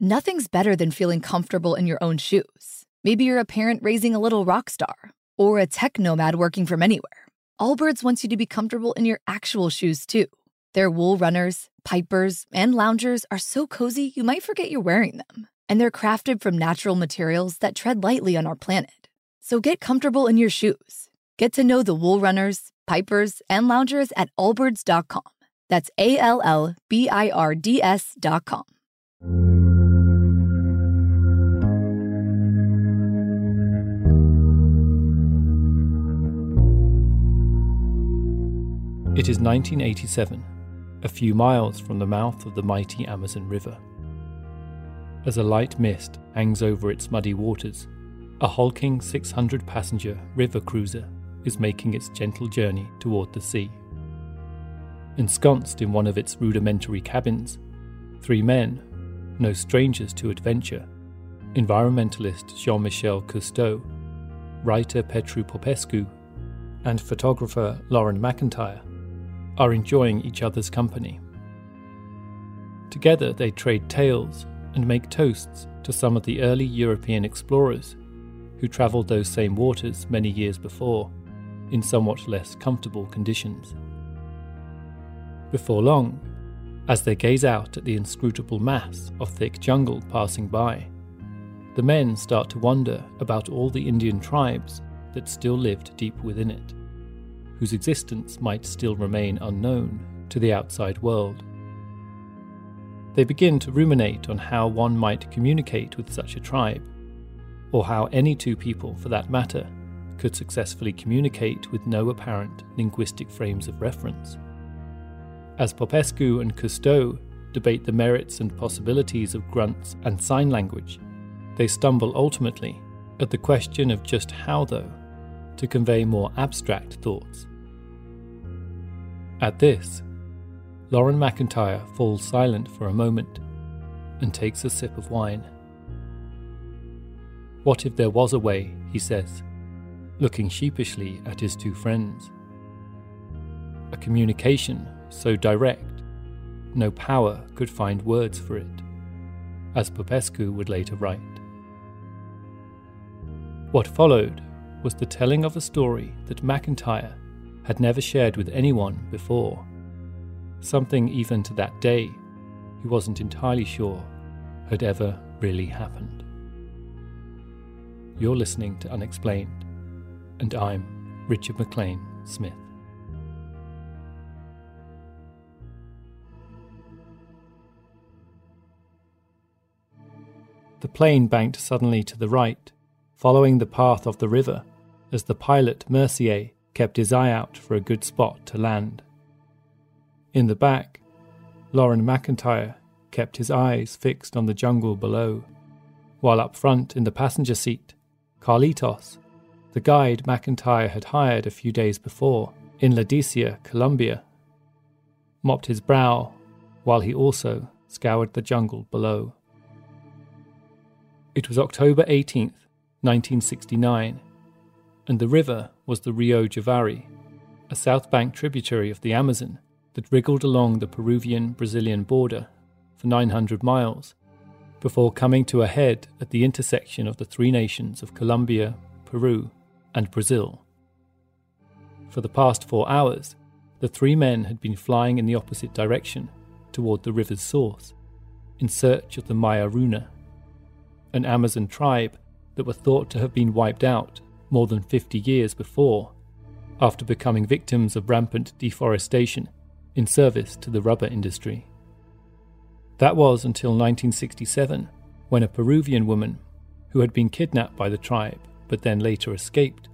Nothing's better than feeling comfortable in your own shoes. Maybe you're a parent raising a little rock star, or a tech nomad working from anywhere. Allbirds wants you to be comfortable in your actual shoes too. Their wool runners, pipers, and loungers are so cozy you might forget you're wearing them. And they're crafted from natural materials that tread lightly on our planet. So get comfortable in your shoes. Get to know the wool runners, pipers, and loungers at allbirds.com. That's A L L B I R D S.com. It is 1987, a few miles from the mouth of the mighty Amazon River. As a light mist hangs over its muddy waters, a hulking 600 passenger river cruiser is making its gentle journey toward the sea. Ensconced in one of its rudimentary cabins, three men, no strangers to adventure, environmentalist Jean Michel Cousteau, writer Petru Popescu, and photographer Loren McIntyre, are enjoying each other's company. Together, they trade tales and make toasts to some of the early European explorers who travelled those same waters many years before in somewhat less comfortable conditions. Before long, as they gaze out at the inscrutable mass of thick jungle passing by, the men start to wonder about all the Indian tribes that still lived deep within it whose existence might still remain unknown to the outside world. They begin to ruminate on how one might communicate with such a tribe, or how any two people, for that matter, could successfully communicate with no apparent linguistic frames of reference. As Popescu and Cousteau debate the merits and possibilities of grunts and sign language, they stumble ultimately at the question of just how, though, to convey more abstract thoughts. At this, Loren McIntyre falls silent for a moment and takes a sip of wine. What if there was a way, he says, looking sheepishly at his two friends? A communication so direct, no power could find words for it, as Popescu would later write. What followed was the telling of a story that McIntyre had never shared with anyone before. Something even to that day he wasn't entirely sure had ever really happened. You're listening to Unexplained, and I'm Richard McLean Smith. The plane banked suddenly to the right, following the path of the river, as the pilot Mercier kept his eye out for a good spot to land. In the back, Loren McIntyre kept his eyes fixed on the jungle below, while up front in the passenger seat, Carlitos, the guide McIntyre had hired a few days before in Leticia, Colombia, mopped his brow while he also scoured the jungle below. It was October 18th, 1969, and the river was the Rio Javari, a south bank tributary of the Amazon that wriggled along the Peruvian Brazilian border for 900 miles before coming to a head at the intersection of the three nations of Colombia, Peru, and Brazil. For the past four hours, the three men had been flying in the opposite direction toward the river's source in search of the Mayoruna, an Amazon tribe that were thought to have been wiped out more than 50 years before after becoming victims of rampant deforestation in service to the rubber industry. That was until 1967, when a Peruvian woman, who had been kidnapped by the tribe but then later escaped,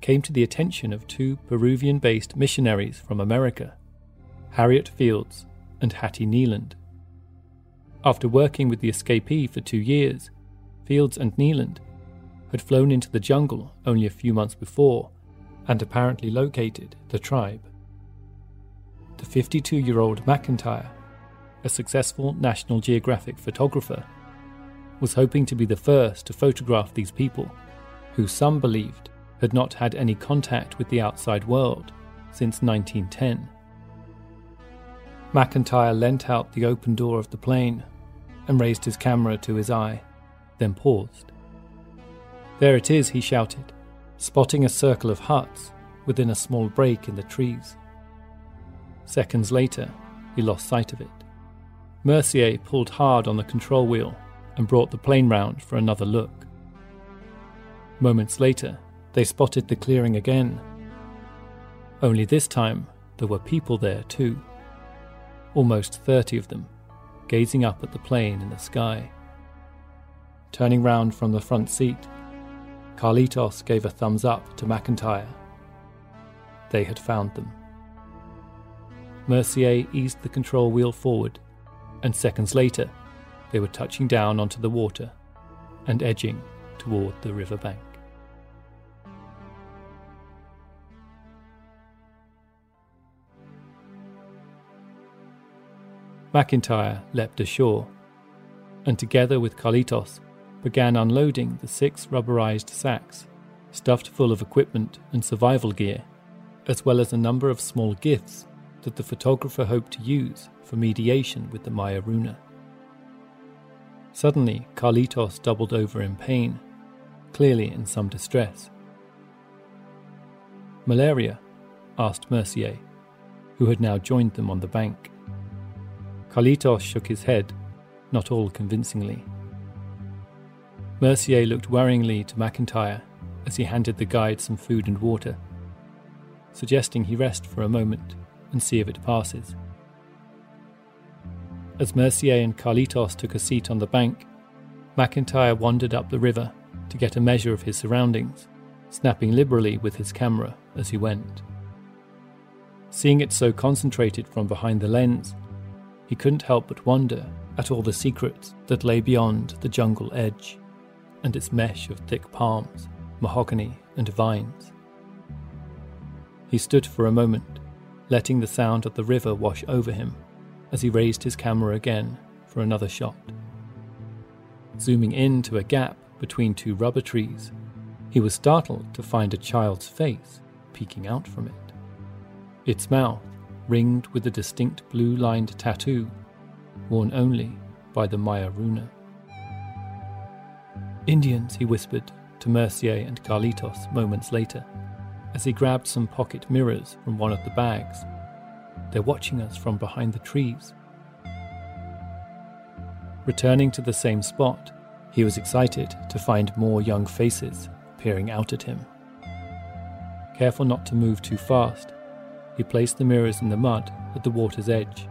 came to the attention of two Peruvian based missionaries from America, Harriet Fields and Hattie Kneeland. After working with the escapee for two years, Fields and Kneeland had flown into the jungle only a few months before and apparently located the tribe. The 52 year old McIntyre, a successful National Geographic photographer, was hoping to be the first to photograph these people, who some believed had not had any contact with the outside world since 1910. McIntyre leant out the open door of the plane and raised his camera to his eye, then paused. There it is, he shouted, spotting a circle of huts within a small break in the trees. Seconds later, he lost sight of it. Mercier pulled hard on the control wheel and brought the plane round for another look. Moments later, they spotted the clearing again. Only this time, there were people there too. Almost 30 of them, gazing up at the plane in the sky. Turning round from the front seat, Carlitos gave a thumbs up to McIntyre. They had found them. Mercier eased the control wheel forward, and seconds later, they were touching down onto the water and edging toward the riverbank. McIntyre leapt ashore, and together with Carlitos, began unloading the six rubberized sacks, stuffed full of equipment and survival gear, as well as a number of small gifts that the photographer hoped to use for mediation with the Maya Mayoruna. Suddenly, Carlitos doubled over in pain, clearly in some distress. Malaria? asked Mercier, who had now joined them on the bank. Carlitos shook his head, not all convincingly. Mercier looked worryingly to McIntyre as he handed the guide some food and water, suggesting he rest for a moment and see if it passes. As Mercier and Carlitos took a seat on the bank, McIntyre wandered up the river to get a measure of his surroundings, snapping liberally with his camera as he went. Seeing it so concentrated from behind the lens, he couldn't help but wonder at all the secrets that lay beyond the jungle edge and its mesh of thick palms, mahogany, and vines. He stood for a moment, letting the sound of the river wash over him as he raised his camera again for another shot. Zooming in to a gap between two rubber trees, he was startled to find a child's face peeking out from it. Its mouth ringed with a distinct blue lined tattoo worn only by the Maya Mayoruna. Indians, he whispered to Mercier and Carlitos moments later, as he grabbed some pocket mirrors from one of the bags. They're watching us from behind the trees. Returning to the same spot, he was excited to find more young faces peering out at him. Careful not to move too fast, he placed the mirrors in the mud at the water's edge,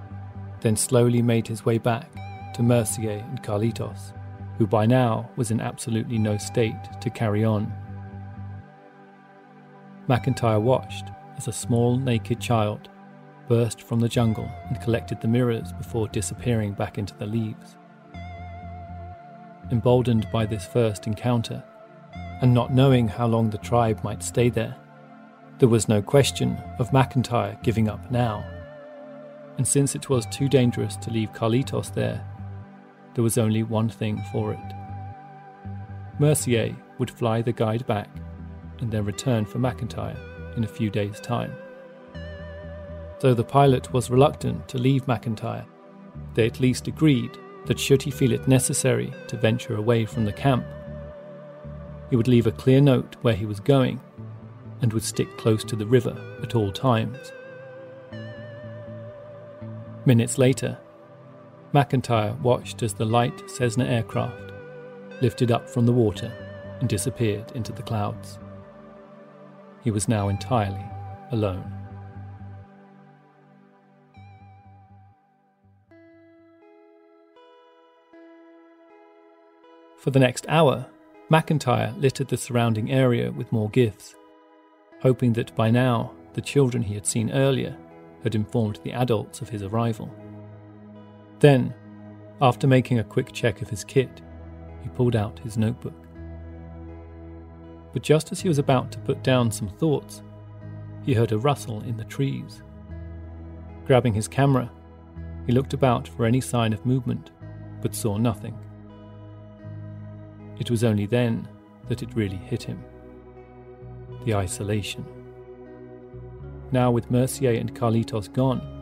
then slowly made his way back to Mercier and Carlitos who by now was in absolutely no state to carry on. McIntyre watched as a small naked child burst from the jungle and collected the mirrors before disappearing back into the leaves. Emboldened by this first encounter, and not knowing how long the tribe might stay there, there was no question of McIntyre giving up now. And since it was too dangerous to leave Carlitos there there was only one thing for it Mercier would fly the guide back and then return for McIntyre in a few days' time. Though the pilot was reluctant to leave McIntyre, they at least agreed that should he feel it necessary to venture away from the camp, he would leave a clear note where he was going and would stick close to the river at all times. Minutes later, McIntyre watched as the light Cessna aircraft lifted up from the water and disappeared into the clouds. He was now entirely alone. For the next hour, McIntyre littered the surrounding area with more gifts, hoping that by now the children he had seen earlier had informed the adults of his arrival. Then, after making a quick check of his kit, he pulled out his notebook. But just as he was about to put down some thoughts, he heard a rustle in the trees. Grabbing his camera, he looked about for any sign of movement, but saw nothing. It was only then that it really hit him the isolation. Now, with Mercier and Carlitos gone,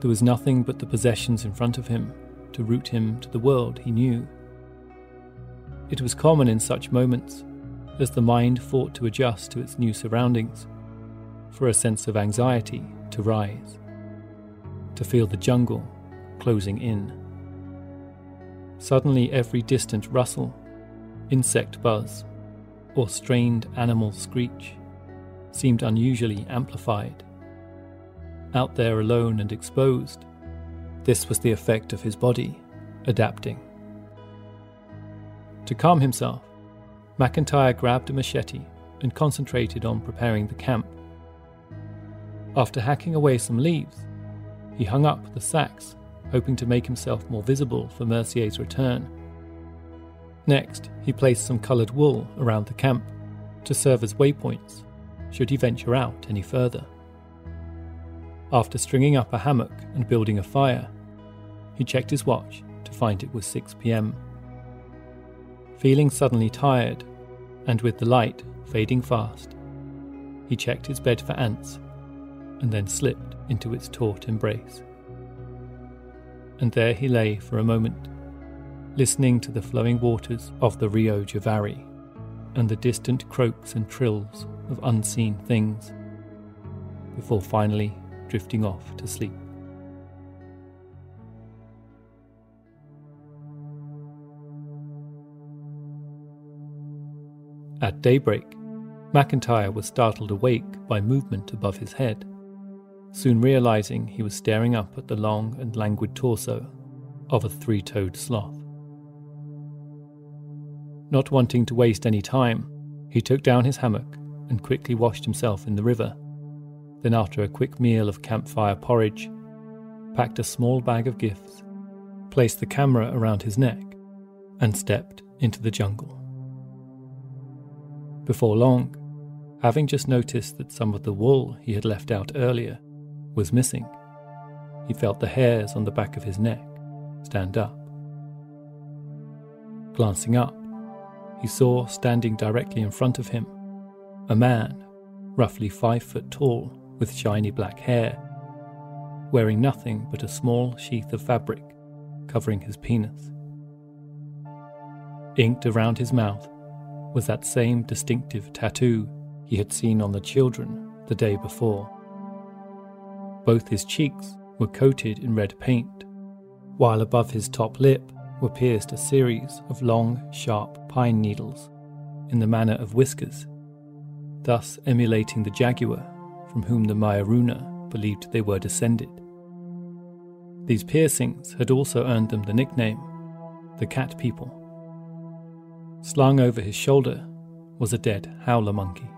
there was nothing but the possessions in front of him to root him to the world he knew. It was common in such moments, as the mind fought to adjust to its new surroundings, for a sense of anxiety to rise, to feel the jungle closing in. Suddenly, every distant rustle, insect buzz, or strained animal screech seemed unusually amplified. Out there alone and exposed, this was the effect of his body adapting. To calm himself, McIntyre grabbed a machete and concentrated on preparing the camp. After hacking away some leaves, he hung up the sacks, hoping to make himself more visible for Mercier's return. Next, he placed some coloured wool around the camp to serve as waypoints should he venture out any further. After stringing up a hammock and building a fire, he checked his watch to find it was 6 pm. Feeling suddenly tired, and with the light fading fast, he checked his bed for ants and then slipped into its taut embrace. And there he lay for a moment, listening to the flowing waters of the Rio Javari and the distant croaks and trills of unseen things, before finally drifting off to sleep. At daybreak, McIntyre was startled awake by movement above his head, soon realizing he was staring up at the long and languid torso of a three toed sloth. Not wanting to waste any time, he took down his hammock and quickly washed himself in the river. Then, after a quick meal of campfire porridge, packed a small bag of gifts, placed the camera around his neck, and stepped into the jungle. Before long, having just noticed that some of the wool he had left out earlier was missing, he felt the hairs on the back of his neck stand up. Glancing up, he saw standing directly in front of him a man, roughly five foot tall, with shiny black hair, wearing nothing but a small sheath of fabric covering his penis. Inked around his mouth was that same distinctive tattoo he had seen on the children the day before. Both his cheeks were coated in red paint, while above his top lip were pierced a series of long, sharp pine needles in the manner of whiskers, thus emulating the jaguar from whom the Mayoruna believed they were descended. These piercings had also earned them the nickname the Cat People. Slung over his shoulder was a dead howler monkey.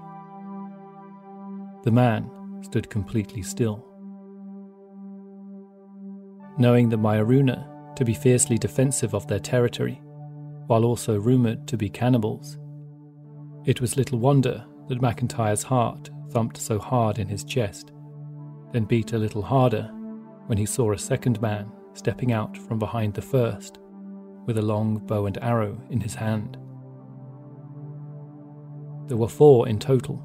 The man stood completely still. Knowing the Mayoruna to be fiercely defensive of their territory, while also rumoured to be cannibals. It was little wonder that McIntyre's heart thumped so hard in his chest, then beat a little harder when he saw a second man stepping out from behind the first with a long bow and arrow in his hand. There were four in total,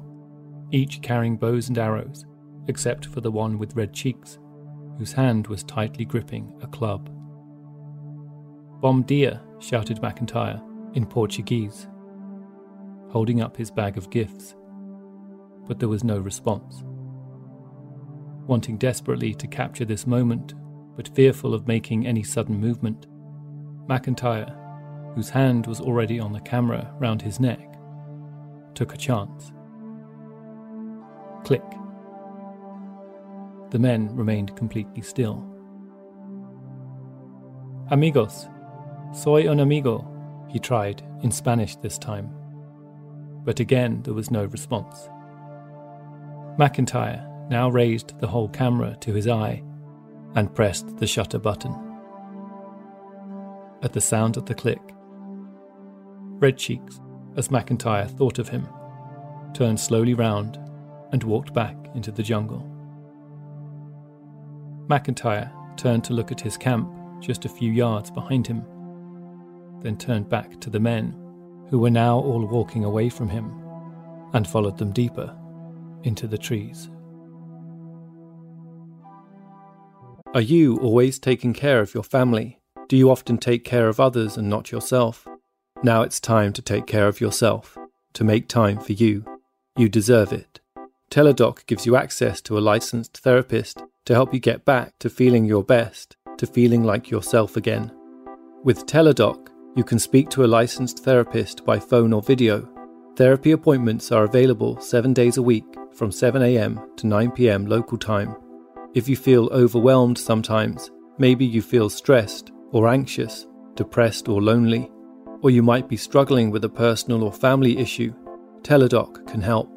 each carrying bows and arrows, except for the one with red cheeks, whose hand was tightly gripping a club. Bom dia, shouted McIntyre in Portuguese, holding up his bag of gifts. But there was no response. Wanting desperately to capture this moment, but fearful of making any sudden movement, McIntyre, whose hand was already on the camera round his neck, took a chance. Click. The men remained completely still. Amigos, soy un amigo, he tried, in Spanish this time. But again there was no response. McIntyre now raised the whole camera to his eye and pressed the shutter button. At the sound of the click, Red Cheeks, as McIntyre thought of him, turned slowly round and walked back into the jungle. McIntyre turned to look at his camp just a few yards behind him, then turned back to the men, who were now all walking away from him, and followed them deeper into the trees. Are you always taking care of your family? Do you often take care of others and not yourself? Now it's time to take care of yourself, to make time for you. You deserve it. Teladoc gives you access to a licensed therapist to help you get back to feeling your best, to feeling like yourself again. With Teladoc, you can speak to a licensed therapist by phone or video. Therapy appointments are available seven days a week from 7am to 9pm local time. If you feel overwhelmed sometimes, maybe you feel stressed or anxious, depressed or lonely, or you might be struggling with a personal or family issue, Teladoc can help.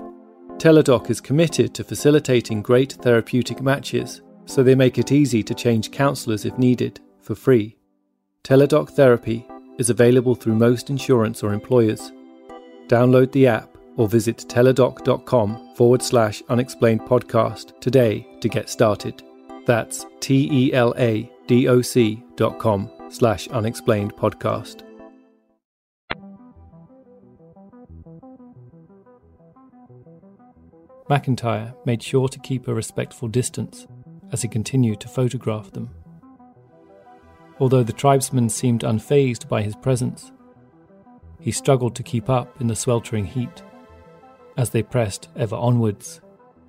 Teladoc is committed to facilitating great therapeutic matches, so they make it easy to change counsellors if needed, for free. Teladoc Therapy is available through most insurance or employers. Download the app or visit teladoc.com forward slash unexplained podcast today to get started. That's T E L A D O C dot com slash unexplained podcast. McIntyre made sure to keep a respectful distance as he continued to photograph them. Although the tribesmen seemed unfazed by his presence, he struggled to keep up in the sweltering heat as they pressed ever onwards,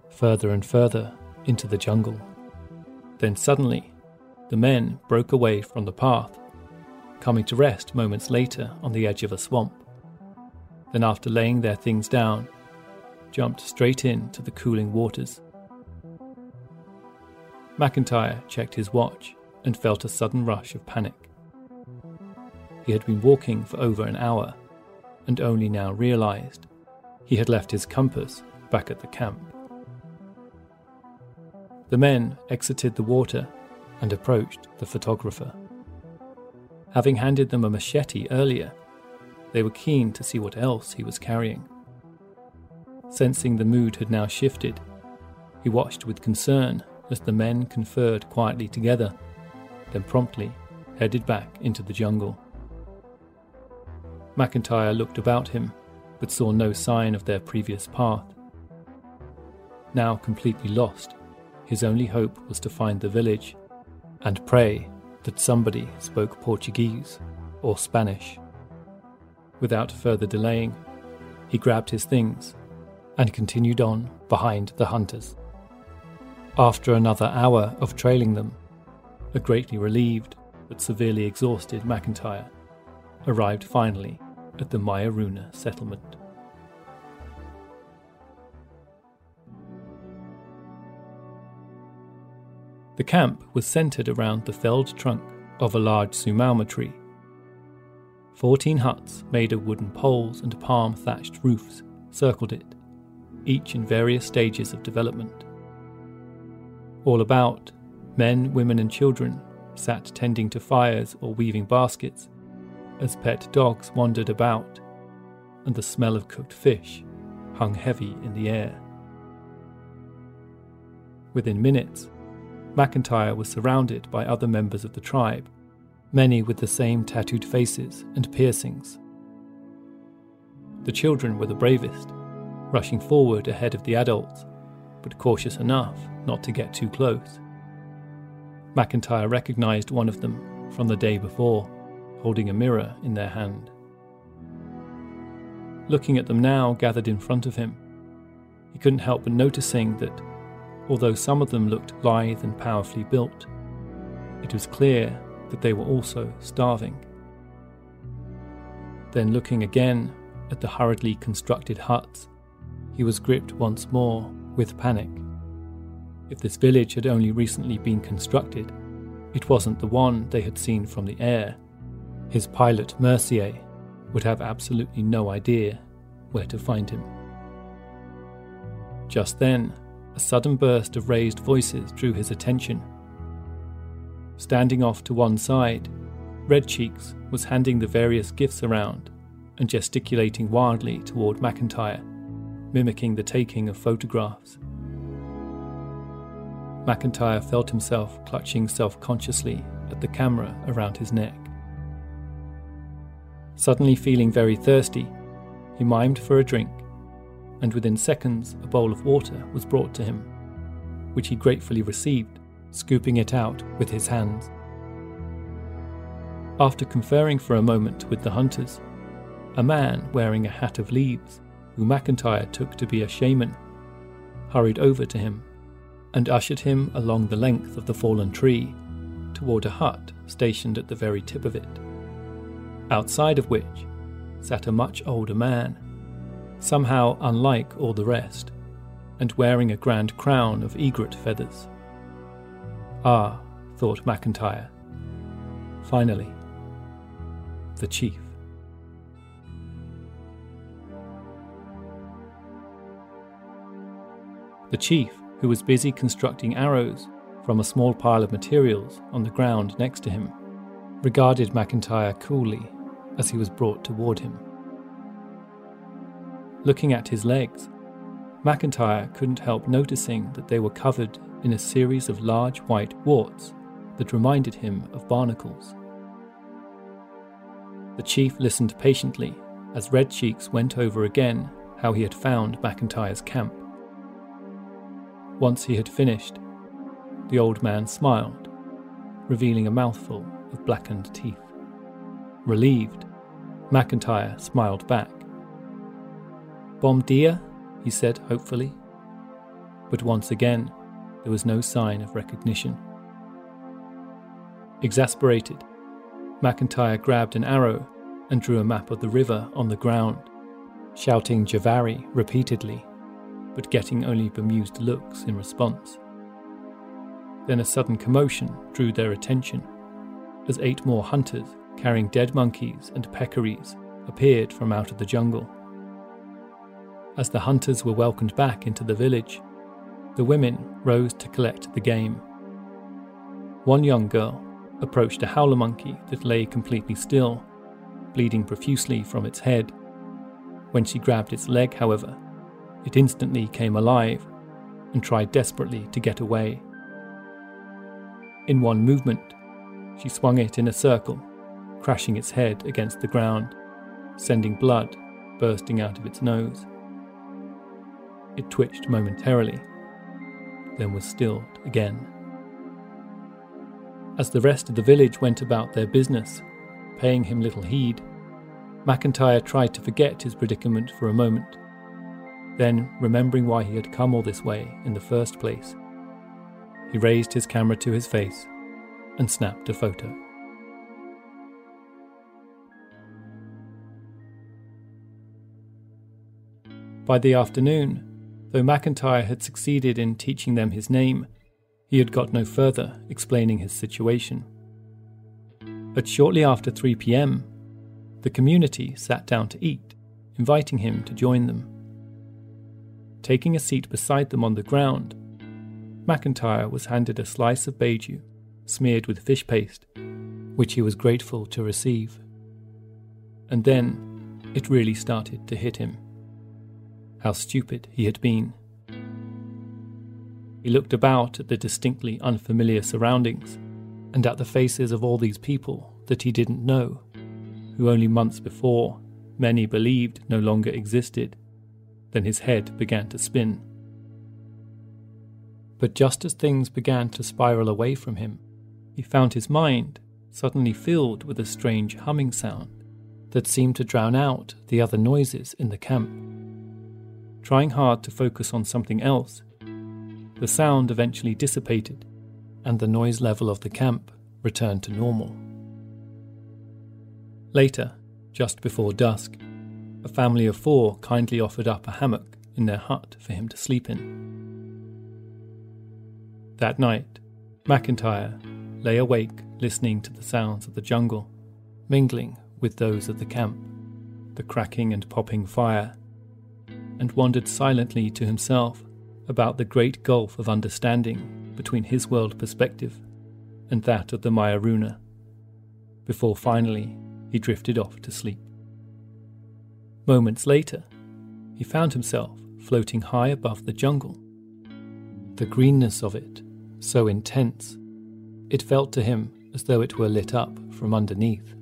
further and further into the jungle. Then suddenly, the men broke away from the path, coming to rest moments later on the edge of a swamp. Then, after laying their things down, jumped straight into the cooling waters. McIntyre checked his watch and felt a sudden rush of panic. He had been walking for over an hour and only now realized he had left his compass back at the camp. The men exited the water and approached the photographer. Having handed them a machete earlier, they were keen to see what else he was carrying. Sensing the mood had now shifted, he watched with concern as the men conferred quietly together, then promptly headed back into the jungle. McIntyre looked about him, but saw no sign of their previous path. Now completely lost, his only hope was to find the village and pray that somebody spoke Portuguese or Spanish. Without further delaying, he grabbed his things and continued on behind the hunters. After another hour of trailing them, a greatly relieved but severely exhausted McIntyre arrived finally at the Mayoruna settlement. The camp was centered around the felled trunk of a large sumauma tree. Fourteen huts made of wooden poles and palm thatched roofs circled it, each in various stages of development. All about, men, women, and children sat tending to fires or weaving baskets as pet dogs wandered about, and the smell of cooked fish hung heavy in the air. Within minutes, McIntyre was surrounded by other members of the tribe, many with the same tattooed faces and piercings. The children were the bravest, rushing forward ahead of the adults, but cautious enough not to get too close. McIntyre recognized one of them from the day before, holding a mirror in their hand. Looking at them now gathered in front of him, he couldn't help but noticing that, although some of them looked lithe and powerfully built, it was clear that they were also starving. Then, looking again at the hurriedly constructed huts, he was gripped once more with panic. If this village had only recently been constructed, it wasn't the one they had seen from the air. His pilot, Mercier, would have absolutely no idea where to find him. Just then, a sudden burst of raised voices drew his attention. Standing off to one side, Red Cheeks was handing the various gifts around and gesticulating wildly toward McIntyre, mimicking the taking of photographs. McIntyre felt himself clutching self consciously at the camera around his neck. Suddenly feeling very thirsty, he mimed for a drink, and within seconds a bowl of water was brought to him, which he gratefully received, scooping it out with his hands. After conferring for a moment with the hunters, a man wearing a hat of leaves, who McIntyre took to be a shaman, hurried over to him and ushered him along the length of the fallen tree toward a hut stationed at the very tip of it, outside of which sat a much older man, somehow unlike all the rest, and wearing a grand crown of egret feathers. Ah, thought McIntyre. Finally, the chief. The chief, who was busy constructing arrows from a small pile of materials on the ground next to him, regarded McIntyre coolly as he was brought toward him. Looking at his legs, McIntyre couldn't help noticing that they were covered in a series of large white warts that reminded him of barnacles. The chief listened patiently as Red Cheeks went over again how he had found McIntyre's camp. Once he had finished, the old man smiled, revealing a mouthful of blackened teeth. Relieved, McIntyre smiled back. Bom dia, he said hopefully. But once again, there was no sign of recognition. Exasperated, McIntyre grabbed an arrow and drew a map of the river on the ground, shouting Javari repeatedly but getting only bemused looks in response. Then a sudden commotion drew their attention, as eight more hunters carrying dead monkeys and peccaries appeared from out of the jungle. As the hunters were welcomed back into the village, the women rose to collect the game. One young girl approached a howler monkey that lay completely still, bleeding profusely from its head. When she grabbed its leg, however, it instantly came alive and tried desperately to get away. In one movement, she swung it in a circle, crashing its head against the ground, sending blood bursting out of its nose. It twitched momentarily, then was stilled again. As the rest of the village went about their business, paying him little heed, McIntyre tried to forget his predicament for a moment then, remembering why he had come all this way in the first place, he raised his camera to his face and snapped a photo. By the afternoon, though McIntyre had succeeded in teaching them his name, he had got no further explaining his situation. But shortly after 3 pm, the community sat down to eat, inviting him to join them. Taking a seat beside them on the ground, McIntyre was handed a slice of beiju smeared with fish paste, which he was grateful to receive. And then it really started to hit him. How stupid he had been. He looked about at the distinctly unfamiliar surroundings and at the faces of all these people that he didn't know, who only months before many believed no longer existed Then his head began to spin. But just as things began to spiral away from him, he found his mind suddenly filled with a strange humming sound that seemed to drown out the other noises in the camp. Trying hard to focus on something else, the sound eventually dissipated and the noise level of the camp returned to normal. Later, just before dusk, a family of four kindly offered up a hammock in their hut for him to sleep in. That night, McIntyre lay awake listening to the sounds of the jungle, mingling with those of the camp, the cracking and popping fire, and wondered silently to himself about the great gulf of understanding between his world perspective and that of the Mayoruna, before finally he drifted off to sleep. Moments later, he found himself floating high above the jungle. The greenness of it, so intense, it felt to him as though it were lit up from underneath.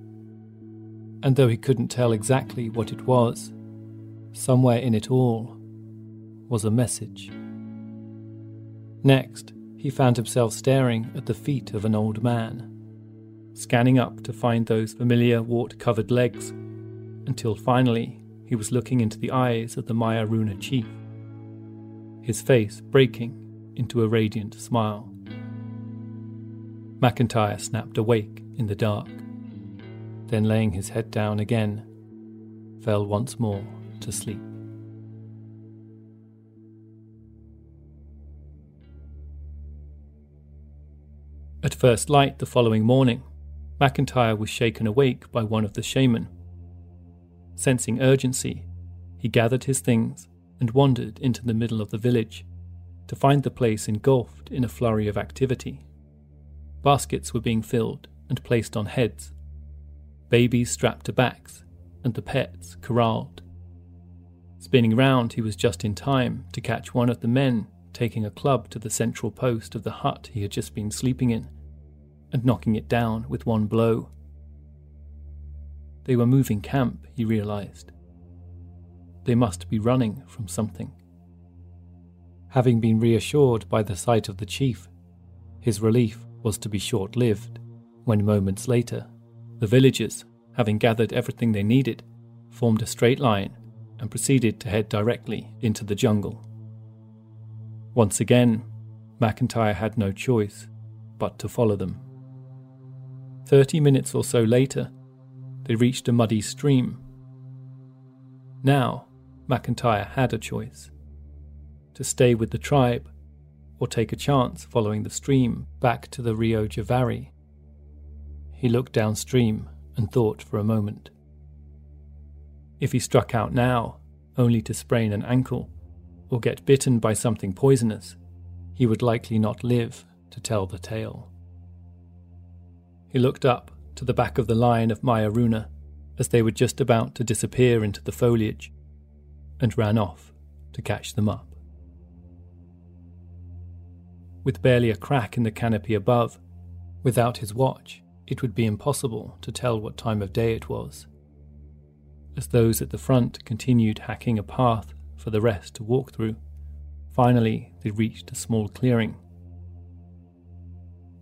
And though he couldn't tell exactly what it was, somewhere in it all was a message. Next, he found himself staring at the feet of an old man, scanning up to find those familiar wart covered legs, until finally he was looking into the eyes of the Mayoruna chief, his face breaking into a radiant smile. McIntyre snapped awake in the dark, then laying his head down again, fell once more to sleep. At first light the following morning, McIntyre was shaken awake by one of the shaman. Sensing urgency, he gathered his things and wandered into the middle of the village to find the place engulfed in a flurry of activity. Baskets were being filled and placed on heads, babies strapped to backs, and the pets corralled. Spinning round, he was just in time to catch one of the men taking a club to the central post of the hut he had just been sleeping in and knocking it down with one blow. They were moving camp, he realized. They must be running from something. Having been reassured by the sight of the chief, his relief was to be short lived when moments later, the villagers, having gathered everything they needed, formed a straight line and proceeded to head directly into the jungle. Once again, McIntyre had no choice but to follow them. Thirty minutes or so later, they reached a muddy stream. Now, McIntyre had a choice to stay with the tribe or take a chance following the stream back to the Rio Javari. He looked downstream and thought for a moment. If he struck out now, only to sprain an ankle, or get bitten by something poisonous, he would likely not live to tell the tale. He looked up to the back of the line of Mayoruna as they were just about to disappear into the foliage, and ran off to catch them up with barely a crack in the canopy above. Without his watch, it would be impossible to tell what time of day it was. As those at the front continued hacking a path for the rest to walk through, finally they reached a small clearing.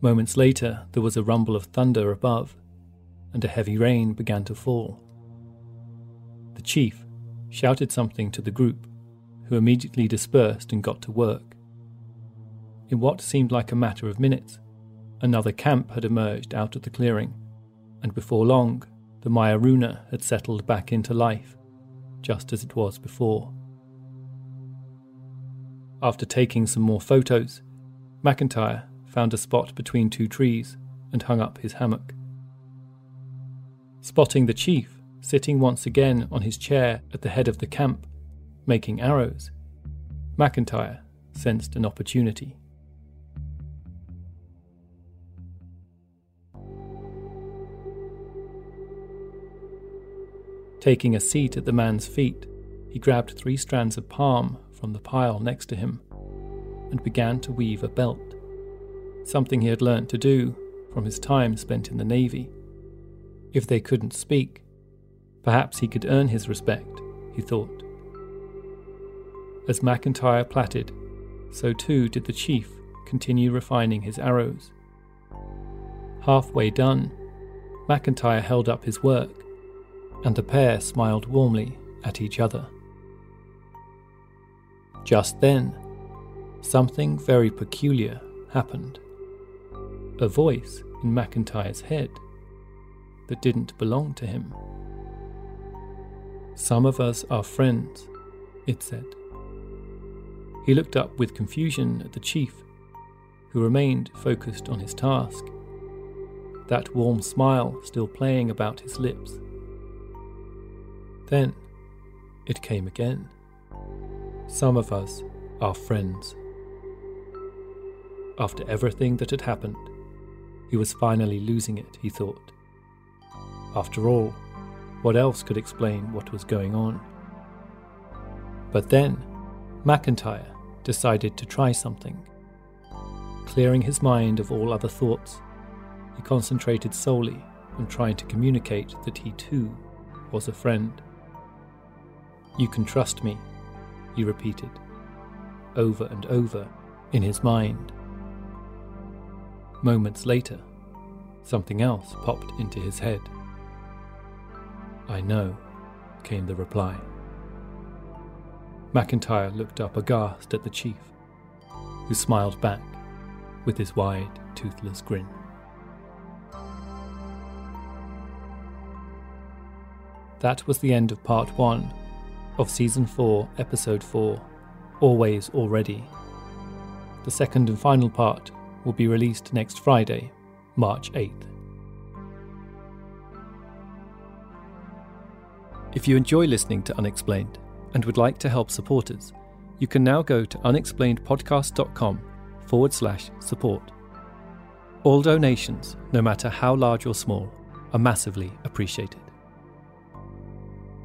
Moments later, there was a rumble of thunder above, and a heavy rain began to fall. The chief shouted something to the group, who immediately dispersed and got to work. In what seemed like a matter of minutes, another camp had emerged out of the clearing, and before long, the Mayoruna had settled back into life, just as it was before. After taking some more photos, McIntyre found a spot between two trees and hung up his hammock. Spotting the chief sitting once again on his chair at the head of the camp, making arrows, McIntyre sensed an opportunity. Taking a seat at the man's feet, he grabbed three strands of palm from the pile next to him and began to weave a belt, something he had learnt to do from his time spent in the Navy. If they couldn't speak, perhaps he could earn his respect, he thought. As McIntyre platted, so too did the chief continue refining his arrows. Halfway done, McIntyre held up his work, and the pair smiled warmly at each other. Just then, something very peculiar happened. A voice in McIntyre's head that didn't belong to him. Some of us are friends, it said. He looked up with confusion at the chief, who remained focused on his task, that warm smile still playing about his lips. Then it came again. Some of us are friends. After everything that had happened, he was finally losing it, he thought. After all, what else could explain what was going on? But then, McIntyre decided to try something. Clearing his mind of all other thoughts, he concentrated solely on trying to communicate that he too was a friend. You can trust me, he repeated, over and over in his mind. Moments later, something else popped into his head. I know, came the reply. McIntyre looked up aghast at the chief, who smiled back with his wide, toothless grin. That was the end of part one of season four, episode four Always Already. The second and final part will be released next Friday, March 8th. If you enjoy listening to Unexplained and would like to help supporters, you can now go to unexplainedpodcast.com forward slash support. All donations, no matter how large or small, are massively appreciated.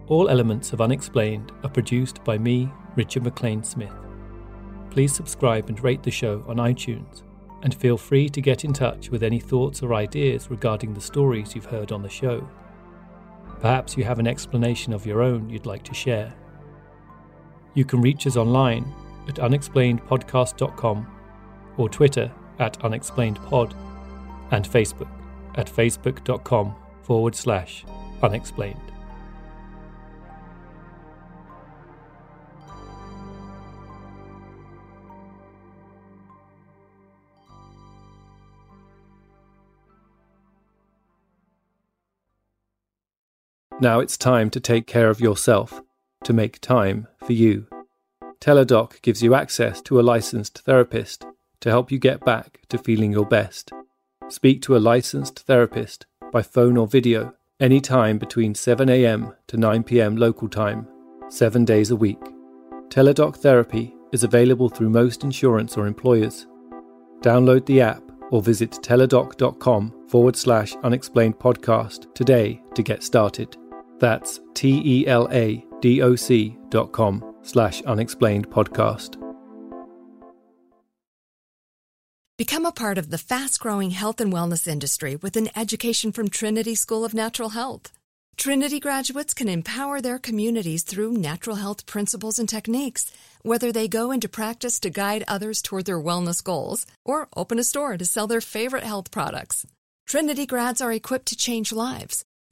All elements of Unexplained are produced by me, Richard MacLean Smith. Please subscribe and rate the show on iTunes, and feel free to get in touch with any thoughts or ideas regarding the stories you've heard on the show. Perhaps you have an explanation of your own you'd like to share. You can reach us online at unexplainedpodcast.com or Twitter at unexplainedpod and Facebook at facebook.com forward slash unexplained. Now it's time to take care of yourself, to make time for you. Teladoc gives you access to a licensed therapist to help you get back to feeling your best. Speak to a licensed therapist by phone or video anytime between 7am to 9pm local time, seven days a week. Teladoc Therapy is available through most insurance or employers. Download the app or visit teladoc.com forward slash unexplained podcast today to get started. That's T E L A D O C dot com slash unexplained podcast. Become a part of the fast growing health and wellness industry with an education from Trinity School of Natural Health. Trinity graduates can empower their communities through natural health principles and techniques, whether they go into practice to guide others toward their wellness goals or open a store to sell their favorite health products. Trinity grads are equipped to change lives